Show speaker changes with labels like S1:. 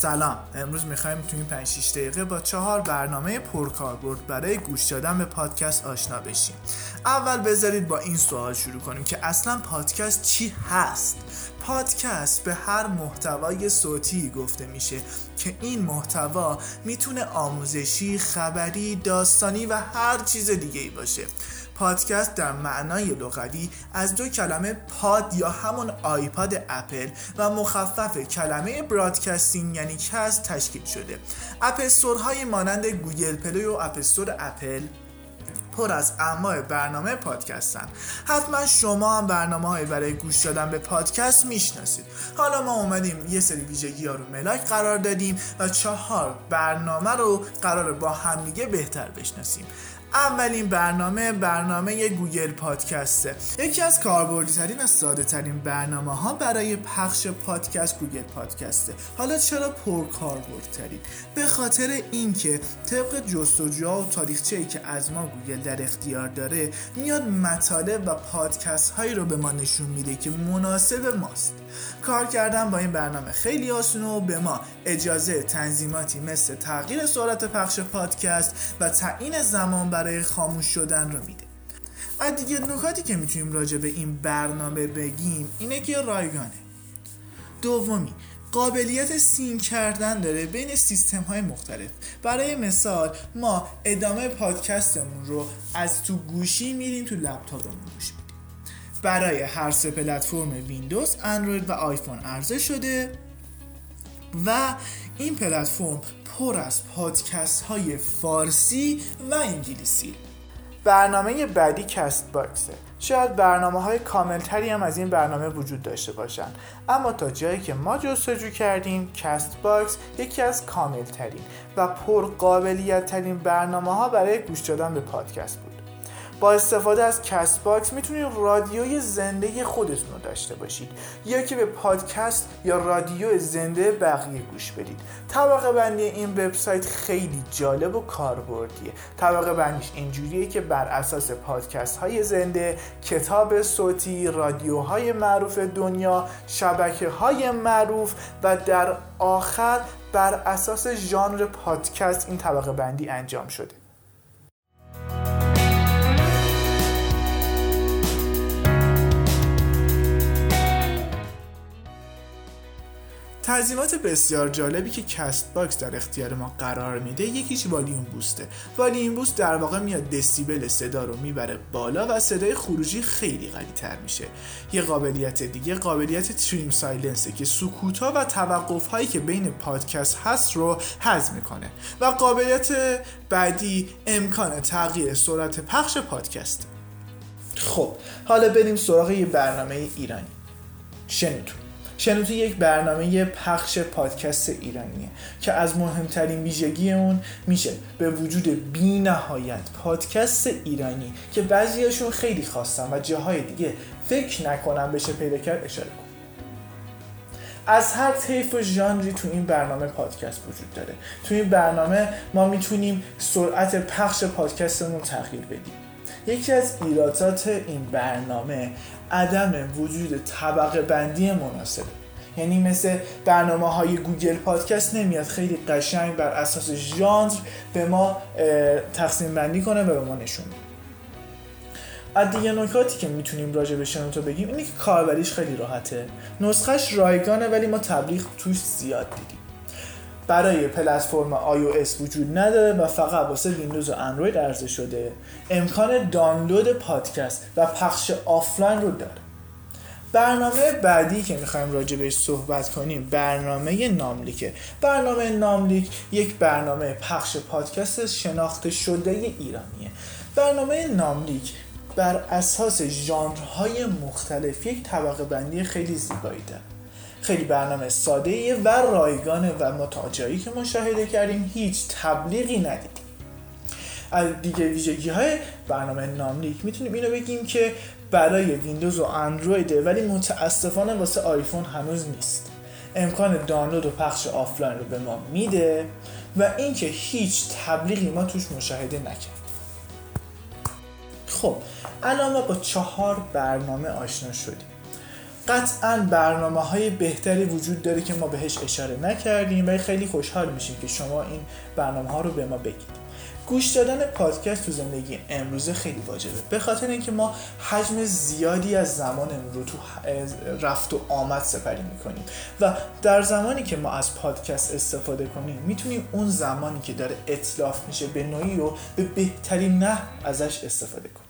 S1: سلام. امروز می‌خوایم تو این 5 6 دقیقه با چهار برنامه پرکاربرد برای گوش دادن به پادکست آشنا بشیم. اول بذارید با این سوال شروع کنیم که اصلا پادکست چی هست؟ پادکست به هر محتوای صوتی گفته میشه که این محتوا می‌تونه آموزشی، خبری، داستانی و هر چیز دیگه ای باشه. پادکست در معنای لغوی از دو کلمه پاد یا همون آیپاد اپل و مخفف کلمه broadcasting یعنی cast تشکیل شده. app store های مانند Google Play و App Store اپل پر از انواع برنامه پادکستن. حتما شما هم برنامه های برای گوش دادن به پادکست می‌شناسید. حالا ما اومدیم یه سری ویژگی ها رو ملاک قرار دادیم و چهار برنامه رو قرار با همدیگه بهتر بشناسیم. اولین برنامه برنامه Google Podcast ه. یکی از کاربردی ترین و ساده ترین برنامه ها برای پخش پادکست Google Podcast ه. حالا چرا پر کاربرد ترین به خاطر اینکه طبق جستجوها و تاریخچه ای که از ما گوگل در اختیار داره میاد مطالب و پادکست هایی رو به ما نشون میده که مناسب ماست. کار کردن با این برنامه خیلی آسونه و به ما اجازه تنظیماتی مثل تغییر سرعت پخش پادکست و تعیین زمان برای خاموش شدن رو میده. از دیگه نکاتی که می‌تونیم راجع به این برنامه بگیم اینه که رایگانه. دومی قابلیت sync کردن داره بین سیستم های مختلف. برای مثال ما ادامه پادکستمون رو از تو گوشی میریم تو لپتاپمون گوش میدیم. برای هر سه پلتفرم ویندوز، اندروید و آیفون عرضه شده و این پلتفرم پر از پادکست های فارسی و انگلیسی. برنامه بعدی CastBox ه شاید برنامه های کاملتری هم از این برنامه وجود داشته باشن. اما تا جایی که ما جستجو کردیم CastBox یکی از کاملترین و پرقابلیت ترین برنامه ها برای گوش دادن به پادکست با استفاده از CastBox می‌تونید رادیوی زنده خودتون رو داشته باشید. یا که به پادکست یا رادیو زنده بقیه گوش بدید. طبقه بندی این وبسایت خیلی جالب و کاربردیه. طبقه بندیش اینجوریه که بر اساس پادکست های زنده کتاب صوتی رادیوهای معروف دنیا شبکه های معروف و در آخر بر اساس ژانر پادکست این طبقه بندی انجام شده. تنظیمات بسیار جالبی که CastBox در اختیار ما قرار میده یکیش volume boost ه volume boost در واقع میاد دسیبل صدا رو می‌بره بالا و صدای خروجی خیلی قوی تر میشه. یه قابلیت دیگه قابلیت تریم سایلنسه که سکوتا و توقف هایی که بین پادکست هست رو حذف می‌کنه و قابلیت بعدی امکان تغییر سرعت پخش پادکست. خب حالا بریم سراغ یه برنامه ایرانی. شنیدون شنوتو یک برنامه پخش پادکست ایرانیه که از مهمترین ویژگی اون میشه به وجود بی نهایت پادکست ایرانی که بعضیاشون خیلی خواستن و جاهای دیگه فکر نکنم بشه پیدا کرد اشاره کن از هر طیف و ژانری تو این برنامه پادکست وجود داره. تو این برنامه ما می‌تونیم سرعت پخش پادکستمون تغییر بدیم. یکی از ایرادات این برنامه عدم وجود طبقه بندی مناسب. یعنی مثل برنامه های گوگل پادکست نمیاد. خیلی قشنگ بر اساس ژانر به ما تقسیم بندی کنه و به ما نشون از دیگه نکاتی که می‌تونیم راجع به شنوتو بگیم اینه که کاربریش خیلی راحته. نسخش رایگانه ولی ما تبلیغ توش زیاد دیدیم. برای پلتفرم iOS وجود نداره و فقط واسه ویندوز و اندروید عرضه شده. امکان دانلود پادکست و پخش آفلاین رو داره. برنامه بعدی که می‌خوایم راجع بهش صحبت کنیم برنامه ناملیکه برنامه ناملیک یک برنامه پخش پادکست شناخته شده ایرانیه. برنامه ناملیک بر اساس ژانرهای مختلف یک طبقه بندی خیلی زیبایی داره. خیلی برنامه ساده و رایگانه و ما تا جایی که مشاهده کردیم هیچ تبلیغی ندیدیم. از دیگه ویژگی های برنامه ناملیک می‌تونیم اینو بگیم که برای ویندوز و اندرویده ولی متاسفانه واسه آیفون هنوز نیست. امکان دانلود و پخش آفلاین رو به ما میده و اینکه هیچ تبلیغی ما توش مشاهده نکرد. خب الان ما با چهار برنامه آشنا شدیم. قطعا برنامه های بهتری وجود داره که ما بهش اشاره نکردیم و خیلی خوشحال میشیم که شما این برنامه ها رو به ما بگید. گوش دادن پادکست تو زندگی امروزه خیلی واجبه. به خاطر اینکه ما حجم زیادی از زمانمون رو تو رفت و آمد سپری می‌کنیم و در زمانی که ما از پادکست استفاده کنیم می‌تونیم اون زمانی که داره اطلاف میشه به نوعی رو به بهترین نه ازش استفاده کنیم.